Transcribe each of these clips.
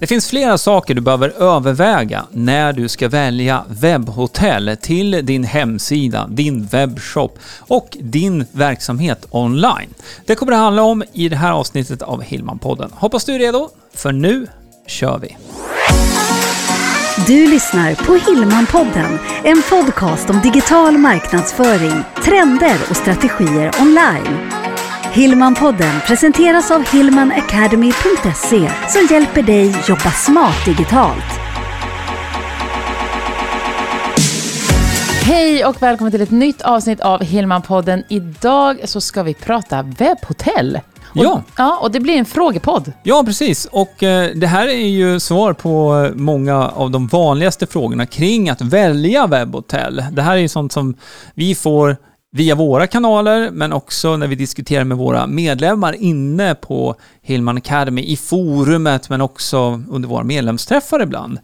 Det finns flera saker du behöver överväga när du ska välja webbhotell till din hemsida, din webbshop och din verksamhet online. Det kommer det handla om i det här avsnittet av Hillman-podden. Hoppas du är redo, för nu kör vi! Du lyssnar på Hillman-podden, en podcast om digital marknadsföring, trender och strategier online. Hillman-podden presenteras av hillmanacademy.se som hjälper dig jobba smart digitalt. Hej och välkommen till ett nytt avsnitt av Hillman-podden. Idag så ska vi prata webbhotell. Och, Ja. ja, och det blir en frågepodd. Ja, precis. Och eh, det här är ju svar på många av de vanligaste frågorna kring att välja webbhotell. Det här är ju sånt som vi får via våra kanaler, men också när vi diskuterar med våra medlemmar inne på Hillman Academy i forumet, men också under våra medlemsträffar ibland.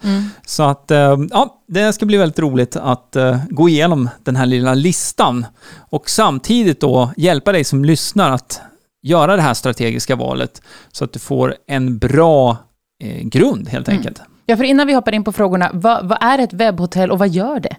Så att, eh, ja, det ska bli väldigt roligt att eh, gå igenom den här lilla listan och samtidigt då hjälpa dig som lyssnar att göra det här strategiska valet så att du får en bra eh, grund helt enkelt. Ja, för innan vi hoppar in på frågorna, vad, vad är ett webbhotell och vad gör det?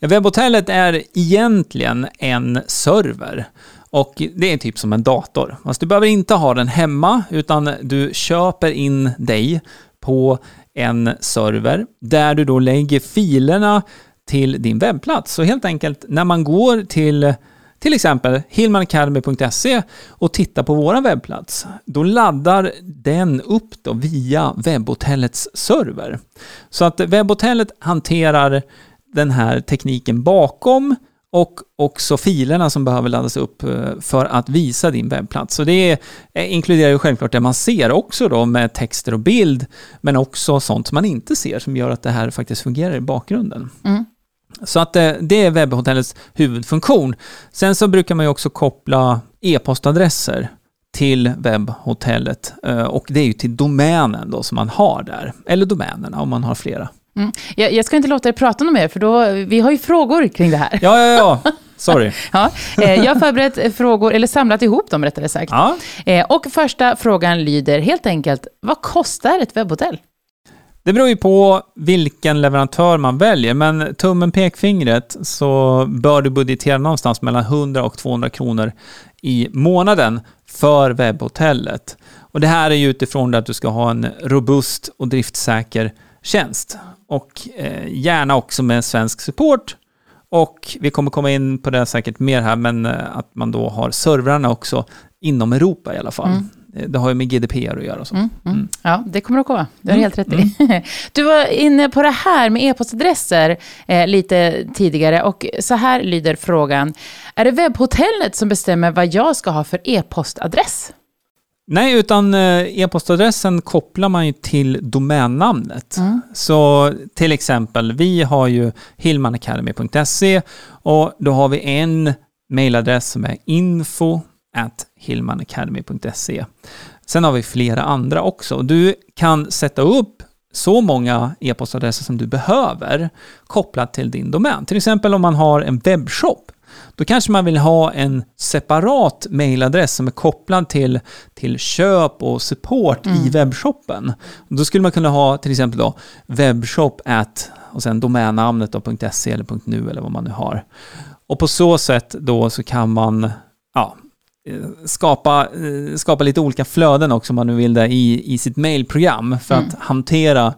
Webbhotellet är egentligen en server. Och det är typ som en dator. Fast du behöver inte ha den hemma, utan du köper in dig på en server där du då lägger filerna till din webbplats. Så helt enkelt, när man går till till exempel hilmanacademy.se och tittar på vår webbplats, då laddar den upp då via webbhotellets server. Så att webbhotellet hanterar den här tekniken bakom och också filerna som behöver laddas upp eh, för att visa din webbplats. Så det eh, inkluderar ju självklart det man ser också då med texter och bild, men också sånt man inte ser som gör att det här faktiskt fungerar i bakgrunden. Mm. Så att eh, det är webbhotellets huvudfunktion. Sen så brukar man ju också koppla e-postadresser till webbhotellet och det är ju till domänen då som man har där, eller domänerna om man har flera. Mm. Jag, jag ska inte låta er prata något mer, för då, vi har ju frågor kring det här. Ja, ja, ja, sorry. Ja, eh, jag har förberett frågor, eller samlat ihop dem rättare sagt. Ja. Eh, Och första frågan lyder helt enkelt, vad kostar ett webbhotell? Det beror ju på vilken leverantör man väljer, men tummen pekfingret så bör du budgetera någonstans mellan 100 och 200 kronor i månaden för webbhotellet. Och det här är ju utifrån att du ska ha en robust och driftsäker tjänst. Och eh, gärna också med svensk support. Och vi kommer komma in på det säkert mer här, men eh, att man då har servrarna också inom Europa i alla fall. Mm. Eh, Det har ju med GDPR att göra. och Så. Mm, mm. Ja, det kommer att komma. Det har Mm, helt rätt i. Du var inne på det här med e-postadresser eh, lite tidigare och så här lyder frågan. Är det webbhotellet som bestämmer vad jag ska ha för e-postadress? Nej, utan eh, e-postadressen kopplar man ju till domännamnet. Mm. Så till exempel, vi har ju hillmanacademy.se och då har vi en mailadress som är info at hillmanacademy.se. Sen har vi flera andra också. Du kan sätta upp så många e-postadresser som du behöver kopplat till din domän. Till exempel om man har en webbshop då kanske man vill ha en separat mailadress som är kopplad till, till köp och support i webbshoppen. Då skulle man kunna ha till exempel då webbshop at och sen domännamnet då, .se eller .nu eller vad man nu har. Och på så sätt då så kan man ja, eh, skapa, eh, skapa lite olika flöden också om man nu vill det i, i sitt mailprogram för att hantera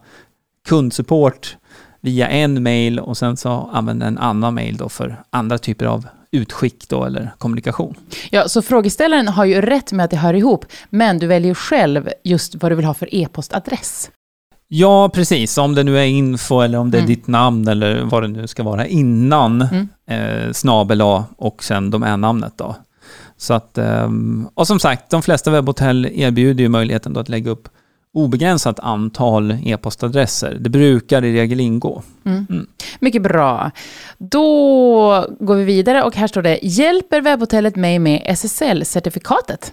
kundsupport via en mail och sen så använda en annan mail då för andra typer av utskick då eller kommunikation. Ja, så frågeställaren har ju rätt med att det hör ihop, men du väljer själv just vad du vill ha för e-postadress. Ja, precis. Om det nu är info eller om det är Mm. ditt namn eller vad det nu ska vara innan Mm. eh, snabel A och sen domännamnet då. Så att, ehm, och som sagt, de flesta webbhotell erbjuder ju möjligheten att lägga upp obegränsat antal e-postadresser. Det brukar i regel ingå. Mycket bra. Då går vi vidare och här står det, hjälper webbhotellet mig med SSL-certifikatet?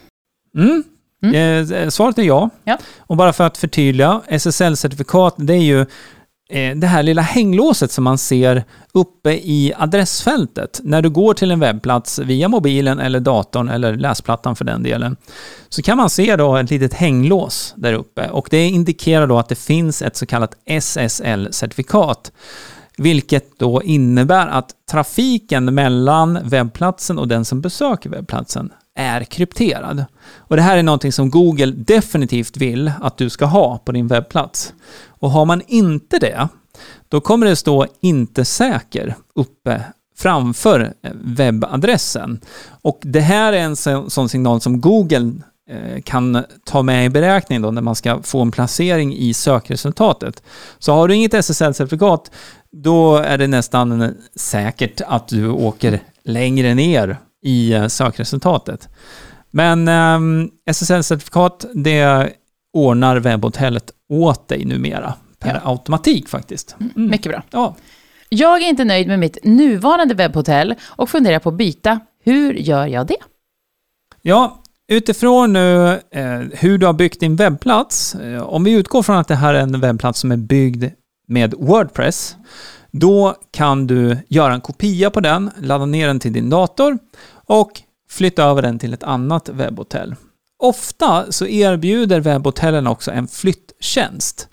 Mm. Eh, svaret är ja. Ja. Och bara för att förtydliga, SSL-certifikat det är ju Eh, det här lilla hänglåset som man ser uppe i adressfältet. När du går till en webbplats via mobilen eller datorn eller läsplattan för den delen, så kan man se då ett litet hänglås där uppe och det indikerar då att det finns ett så kallat SSL-certifikat vilket då innebär att trafiken mellan webbplatsen och den som besöker webbplatsen är krypterad. Och det här är någonting som Google definitivt vill att du ska ha på din webbplats. Och har man inte det, då kommer det stå inte säker uppe framför eh, webbadressen. Och det här är en sån signal som Google eh, kan ta med i beräkning då när man ska få en placering i sökresultatet. Så har du inget SSL-certifikat, då är det nästan säkert att du åker längre ner i eh, sökresultatet. Men ehm, SSL-certifikat, det ordnar webbhotellet åt dig numera. Per ja. automatik faktiskt. Mm. mm. Mycket bra. Ja. Jag är inte nöjd med mitt nuvarande webbhotell och funderar på att byta. Hur gör jag det? Ja, utifrån nu eh, hur du har byggt din webbplats, eh, om vi utgår från att det här är en webbplats som är byggd med Wordpress, då kan du göra en kopia på den, ladda ner den till din dator och flytta över den till ett annat webbhotell. Ofta så erbjuder webbhotellen också en flyttjänst.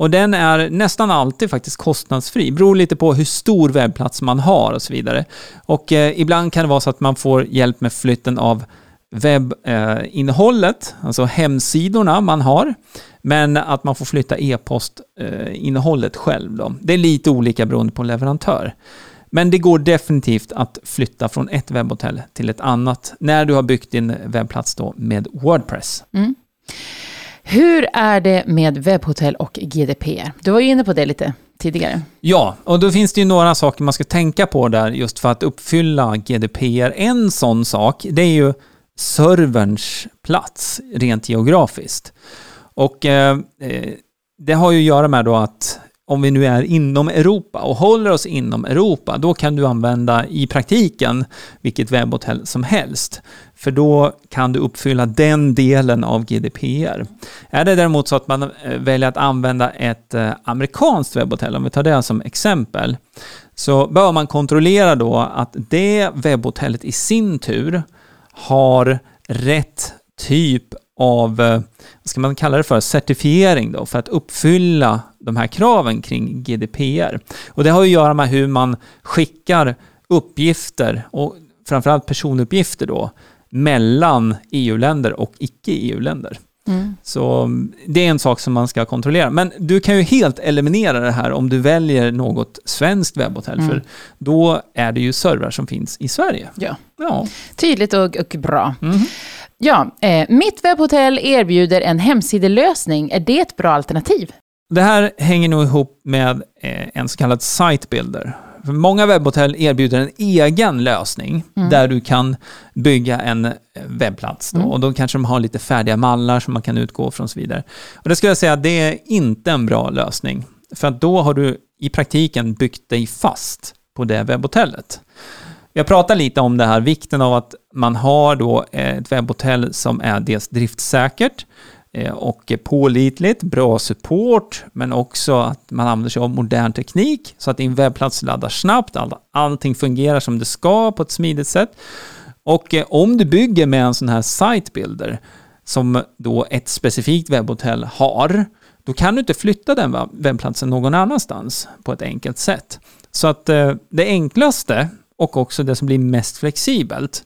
Och den är nästan alltid faktiskt kostnadsfri. Beror lite på hur stor webbplats man har och så vidare. Och eh, ibland kan det vara så att man får hjälp med flytten av webbinnehållet, eh, alltså hemsidorna man har. Men att man får flytta e-postinnehållet eh, själv. Då. Det är lite olika beroende på leverantör. Men det går definitivt att flytta från ett webbhotell till ett annat när du har byggt din webbplats då med Wordpress. Mm. Hur är det med webbhotell och GDPR? Du var ju inne på det lite tidigare. Ja, och då finns det ju några saker man ska tänka på där just för att uppfylla GDPR. En sån sak, det är ju serverns plats rent geografiskt. Och eh, eh, det har ju att göra med då att om vi nu är inom Europa och håller oss inom Europa, då kan du använda i praktiken vilket webbhotell som helst. För då kan du uppfylla den delen av GDPR. Är det däremot så att man eh, väljer att använda ett eh, amerikanskt webbhotell, om vi tar det som exempel, så bör man kontrollera då att det webbhotellet i sin tur har rätt typ av, eh, vad ska man kalla det för, certifiering då, för att uppfylla de här kraven kring GDPR. Och det har att göra med hur man skickar uppgifter, och framförallt personuppgifter då, mellan EU-länder och icke-EU-länder. Mm. Så mm, det är en sak som man ska kontrollera. Men du kan ju helt eliminera det här om du väljer något svenskt webbhotell, mm. för då är det ju servrar som finns i Sverige. Ja. ja. Tydligt och, och bra. Mm. Ja, eh, mitt webbhotell erbjuder en hemsidelösning. Är det ett bra alternativ? Det här hänger nog ihop med eh, en så kallad sitebuilder. För många webbhotell erbjuder en egen lösning mm. där du kan bygga en eh, webbplats. Då, mm. Och då kanske de har lite färdiga mallar som man kan utgå från och så vidare. Och det skulle jag säga, det är inte en bra lösning. För att då har du i praktiken byggt dig fast på det webbhotellet. Jag pratar lite om det här, vikten av att man har då eh, ett webbhotell som är dels driftsäkert eh, och pålitligt, bra support, men också att man använder sig av modern teknik så att din webbplats laddar snabbt, all, allting fungerar som det ska på ett smidigt sätt. Och eh, om du bygger med en sån här sitebuilder som då ett specifikt webbhotell har, då kan du inte flytta den webbplatsen någon annanstans på ett enkelt sätt. Så att det enklaste och också det som blir mest flexibelt,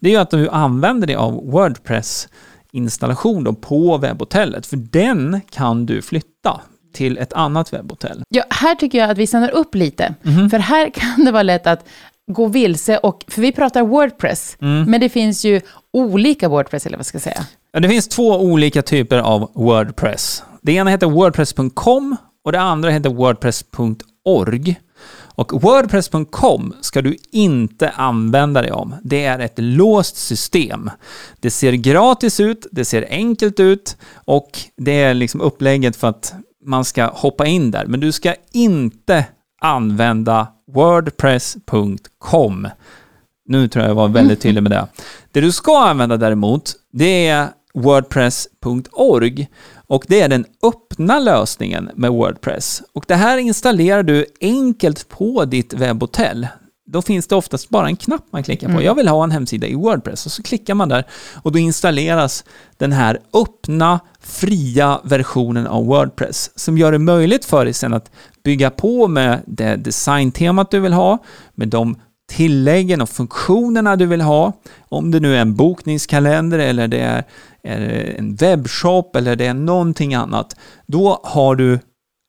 det är ju att du använder dig av Wordpress installation på webbhotellet, för den kan du flytta till ett annat webbhotell. Ja, här tycker jag att vi stannar upp lite, mm. för här kan det vara lätt att gå vilse, och, för vi pratar Wordpress, mm. men det finns ju olika Wordpress, eller vad ska jag säga? Ja, det finns två olika typer av Wordpress. Det ena heter wordpress.com och det andra heter wordpress.org. Och Wordpress.com ska du inte använda dig om. Det är ett låst system. Det ser gratis ut, det ser enkelt ut och det är liksom upplägget för att man ska hoppa in där. Men du ska inte använda Wordpress.com. Nu tror jag jag var väldigt tydlig med det. Det du ska använda däremot, det är Wordpress.org. Och det är den öppna lösningen med Wordpress. Och det här installerar du enkelt på ditt webbhotell. Då finns det oftast bara en knapp man klickar på. Mm. Jag vill ha en hemsida i Wordpress och så klickar man där och då installeras den här öppna, fria versionen av Wordpress som gör det möjligt för dig sen att bygga på med det designtemat du vill ha, med de tilläggen och funktionerna du vill ha. Om det nu är en bokningskalender eller det är är en webbshop eller det är någonting annat. Då har du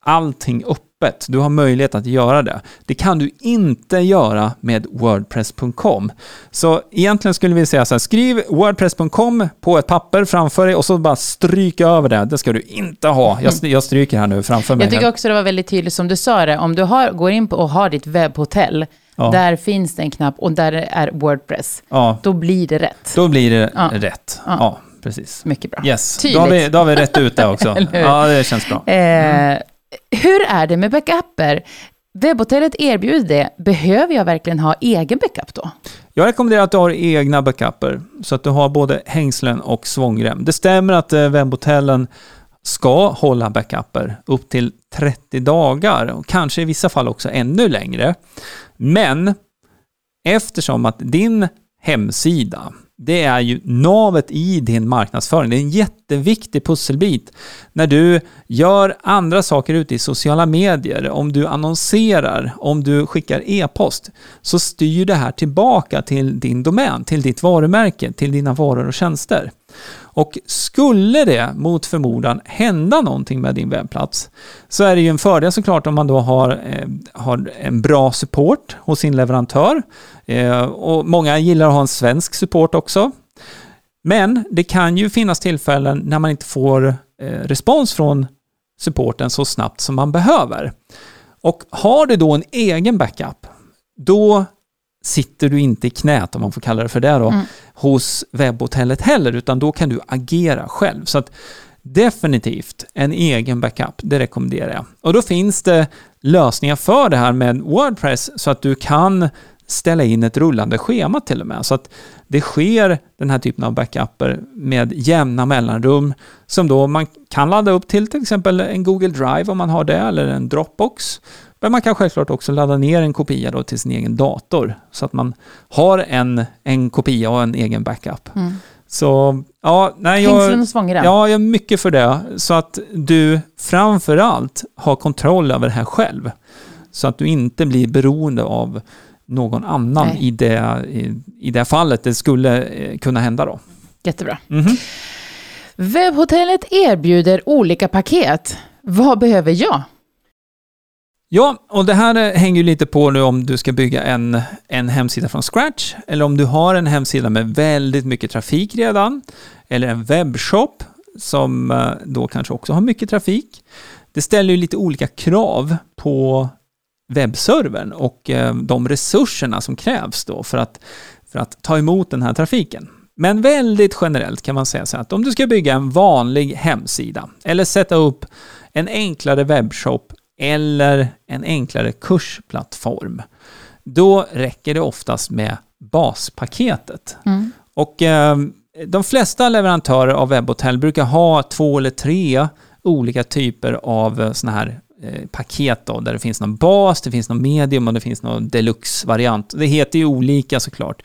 allting öppet. Du har möjlighet att göra det. Det kan du inte göra med wordpress.com. Så egentligen skulle vi säga så här, skriv wordpress.com på ett papper framför dig och så bara stryka över det. Det ska du inte ha. Jag, jag stryker här nu framför mig. Jag tycker också det var väldigt tydligt som du sa det, om du har, går in på och har ditt webbhotell, Ja. där finns det en knapp och där är Wordpress. Ja, Då blir det rätt. då blir det Ja. rätt. Ja. Precis. Mycket bra. Yes, då Tydligt. har, vi, då har vi rätt ut det också. Ja, det känns bra. Eh, hur är det med backuper? Webbhotellet erbjuder det. Behöver jag verkligen ha egen backup då? Jag rekommenderar att du har egna backuper så att du har både hängslen och svångrem. Det stämmer att eh, webbhotellen ska hålla backuper upp till 30 dagar och kanske i vissa fall också ännu längre. Men eftersom att din hemsida, det är ju navet i din marknadsföring. Det är en jätteviktig pusselbit när du gör andra saker ute i sociala medier, om du annonserar, om du skickar e-post, så styr det här tillbaka till din domän, till ditt varumärke, till dina varor och tjänster. Och skulle det mot förmodan hända någonting med din webbplats så är det ju en fördel såklart om man då har, eh, har en bra support hos sin leverantör. Eh, och många gillar att ha en svensk support också. Men det kan ju finnas tillfällen när man inte får eh, respons från supporten så snabbt som man behöver. Och har du då en egen backup, då sitter du inte i knät, om man får kalla det för det då, Mm hos webbhotellet heller, utan då kan du agera själv. Så att definitivt en egen backup, det rekommenderar jag. Och då finns det lösningar för det här med Wordpress så att du kan ställa in ett rullande schema till och med. Så att det sker den här typen av backuper med jämna mellanrum som då man kan ladda upp till till exempel en Google Drive om man har det eller en Dropbox. Men man kan självklart också ladda ner en kopia då till sin egen dator så att man har en, en kopia och en egen backup. Mm. Så ja, nej, jag, ja, jag är mycket för det. Så att du framförallt har kontroll över det här själv. Så att du inte blir beroende av någon annan Nej. i det, i, i det fallet det skulle eh, kunna hända då. Jättebra. Mhm. Webbhotellet erbjuder olika paket. Vad behöver jag? Ja, och det här eh, hänger ju lite på nu om du ska bygga en, en hemsida från scratch eller om du har en hemsida med väldigt mycket trafik redan eller en webbshop som eh, då kanske också har mycket trafik. Det ställer ju lite olika krav på webbservern och eh, de resurserna som krävs då för att, för att ta emot den här trafiken. Men väldigt generellt kan man säga så här att om du ska bygga en vanlig hemsida eller sätta upp en enklare webbshop eller en enklare kursplattform, då räcker det oftast med baspaketet. Mm. Och eh, de flesta leverantörer av webbhotell brukar ha två eller tre olika typer av sådana här eh, paket då, där det finns någon bas, det finns någon medium och det finns någon deluxe-variant. Det heter ju olika såklart.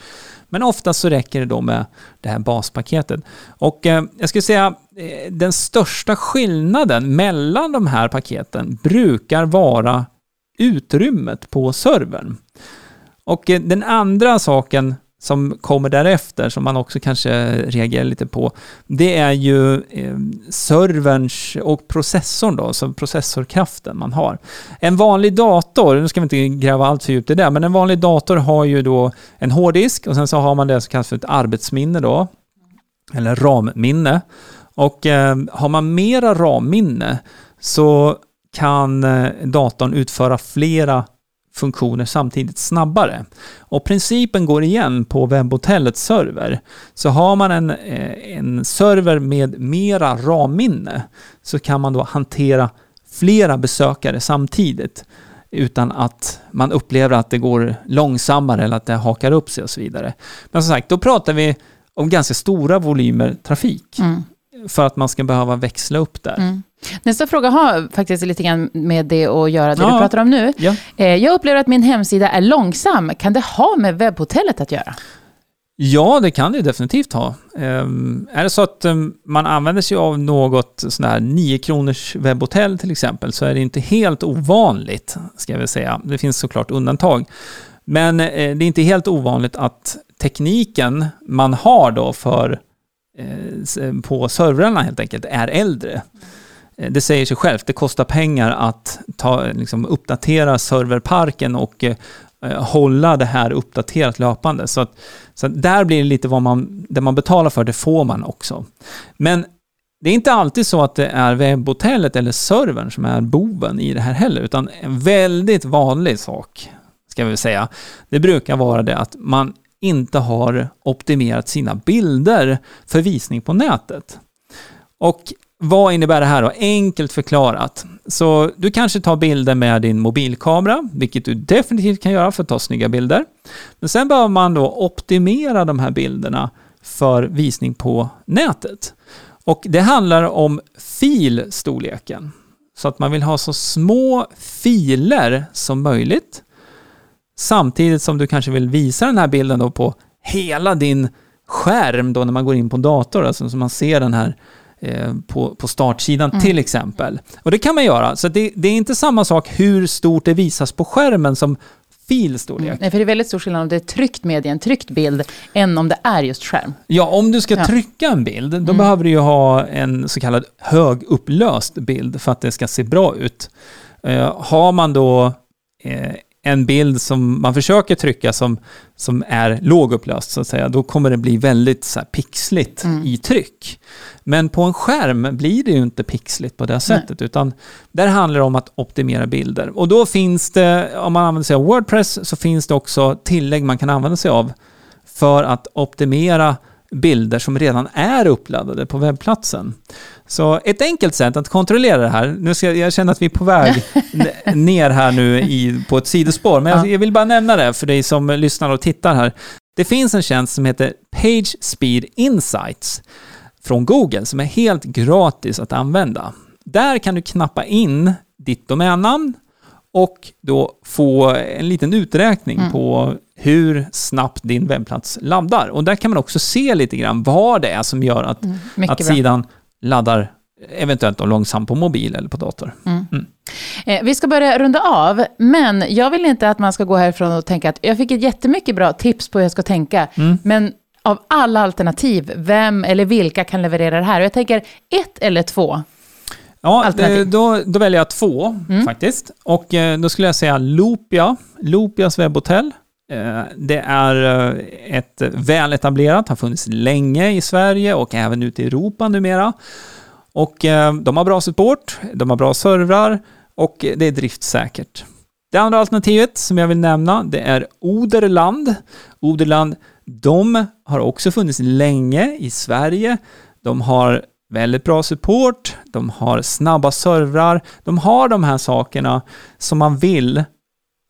Men oftast så räcker det då med det här baspaketet. Och eh, jag skulle säga eh, den största skillnaden mellan de här paketen brukar vara utrymmet på servern. Och eh, den andra saken som kommer därefter, som man också kanske reagerar lite på, det är ju eh, serverns och processorn då, så processorkraften man har. En vanlig dator, nu ska vi inte gräva allt för djupt i det, men en vanlig dator har ju då en hårddisk och sen så har man det som kallas för ett arbetsminne då, eller ramminne. Och eh, har man mera ramminne så kan eh, datorn utföra flera funktioner samtidigt snabbare. Och principen går igen på webbhotellets server. Så har man en, eh, en server med mera RAM-minne så kan man då hantera flera besökare samtidigt utan att man upplever att det går långsammare eller att det hakar upp sig och så vidare. Men som sagt, då pratar vi om ganska stora volymer trafik. Mm för att man ska behöva växla upp där. Mm. Nästa fråga har faktiskt lite grann med det att göra, det Ja. du pratar om nu. Ja. Eh, Jag upplever att min hemsida är långsam. Kan det ha med webbhotellet att göra? Ja, det kan det definitivt ha. Ehm, är det så att ehm, man använder sig av något sån här 9 kronors webbhotell till exempel så är det inte helt ovanligt, ska jag väl säga. Det finns såklart undantag. Men eh, det är inte helt ovanligt att tekniken man har då för Eh, eh, på servrarna helt enkelt är äldre. Eh, det säger sig självt, det kostar pengar att ta, liksom, uppdatera serverparken och eh, hålla det här uppdaterat löpande. Så, att, så att där blir det lite vad man, det man betalar för, det får man också. Men det är inte alltid så att det är webbhotellet eller servern som är boven i det här heller, utan en väldigt vanlig sak, ska vi säga, det brukar vara det att man inte har optimerat sina bilder för visning på nätet. Och vad innebär det här då? Enkelt förklarat. Så du kanske tar bilder med din mobilkamera, vilket du definitivt kan göra för att ta snygga bilder. Men sen behöver man då optimera de här bilderna för visning på nätet. Och det handlar om filstorleken. Så att man vill ha så små filer som möjligt. Samtidigt som du kanske vill visa den här bilden då på hela din skärm då när man går in på en dator, alltså så man ser den här eh, på, på startsidan till exempel. Och det kan man göra, så det, det är inte samma sak hur stort det visas på skärmen som filstorlek. Nej, för det är väldigt stor skillnad om det är tryckt media, en tryckt bild, än om det är just skärm. Ja, om du ska Ja. trycka en bild, då behöver du ju ha en så kallad högupplöst bild för att det ska se bra ut. Eh, har man då eh, en bild som man försöker trycka som, som är lågupplöst, så att säga, då kommer det bli väldigt så här, pixligt i tryck. Men på en skärm blir det ju inte pixligt på det sättet, utan där handlar det om att optimera bilder. Och då finns det, om man använder sig av Wordpress, så finns det också tillägg man kan använda sig av för att optimera bilder som redan är uppladdade på webbplatsen. Så ett enkelt sätt att kontrollera det här, nu ska jag, jag känner att vi är på väg ner här nu i, på ett sidospår, men jag, Ja. jag vill bara nämna det för dig som lyssnar och tittar här. Det finns en tjänst som heter Page Speed Insights från Google som är helt gratis att använda. Där kan du knappa in ditt domännamn och då få en liten uträkning på hur snabbt din webbplats laddar. Och där kan man också se lite grann vad det är som gör att, Mycket att bra. sidan laddar eventuellt då långsamt på mobil eller på dator. Eh, vi ska börja runda av, men jag vill inte att man ska gå härifrån och tänka att jag fick ett jättemycket bra tips på hur jag ska tänka, Mm. men av alla alternativ, vem eller vilka kan leverera det här? Och jag tänker ett eller två. Ja, eh, då, då väljer jag två faktiskt. Och eh, då skulle jag säga Loopia, Loopias webbhotell. Eh, det är eh, ett väletablerat, har funnits länge i Sverige och även ute i Europa numera. Och eh, de har bra support, de har bra servrar och det är driftsäkert. Det andra alternativet som jag vill nämna, det är Oderland. Oderland, de har också funnits länge i Sverige. De har väldigt bra support, de har snabba servrar, de har de här sakerna som man vill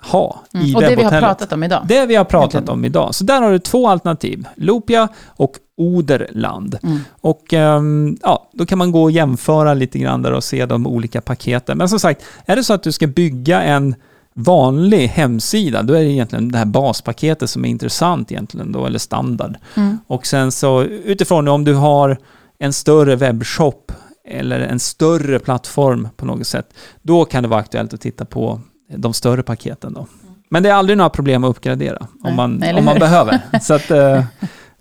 ha i Mm. Och det vi har pratat om idag. Det vi har pratat Egentligen. om idag. Så där har du två alternativ. Loopia och Oderland. Mm. Och ehm, ja, då kan man gå och jämföra lite grann där och se de olika paketen. Men som sagt, är det så att du ska bygga en vanlig hemsida, då är det egentligen det här baspaketet som är intressant egentligen då, eller standard. Mm. Och sen så utifrån om du har en större webbshop eller en större plattform på något sätt, då kan det vara aktuellt att titta på de större paketen då. Men det är aldrig några problem att uppgradera om man, om man behöver. Så att eh,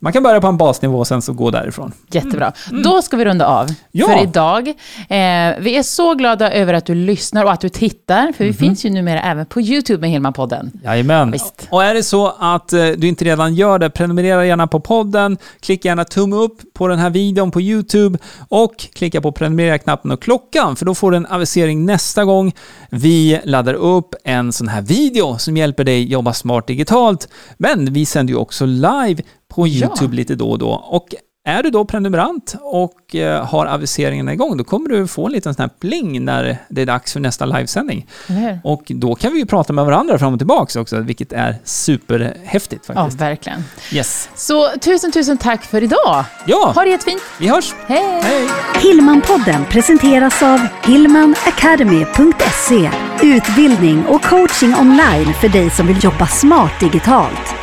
man kan börja på en basnivå och sen så gå därifrån. Jättebra. Då ska vi runda av Mm. Ja. för idag. Eh, vi är så glada över att du lyssnar och att du tittar, för vi finns ju numera även på YouTube med Hillman-podden. Jajamän. Visst. Och är det så att eh, du inte redan gör det, prenumerera gärna på podden, klicka gärna tumme upp på den här videon på YouTube och klicka på prenumerera-knappen och klockan, för då får du en avisering nästa gång vi laddar upp en sån här video som hjälper dig jobba smart digitalt. Men vi sänder ju också live på Ja. YouTube lite då och då. Och är du då prenumerant och eh, har aviseringarna igång, då kommer du få en liten sån här pling när det är dags för nästa livesändning. Och då kan vi ju prata med varandra fram och tillbaka också, vilket är superhäftigt Ja, faktiskt. verkligen. Yes. Så tusen, tusen tack för idag. Ja, Ha det jättefint. vi hörs! Hej! Hej! Hillmanpodden presenteras av hillmanacademy.se Utbildning och coaching online för dig som vill jobba smart digitalt.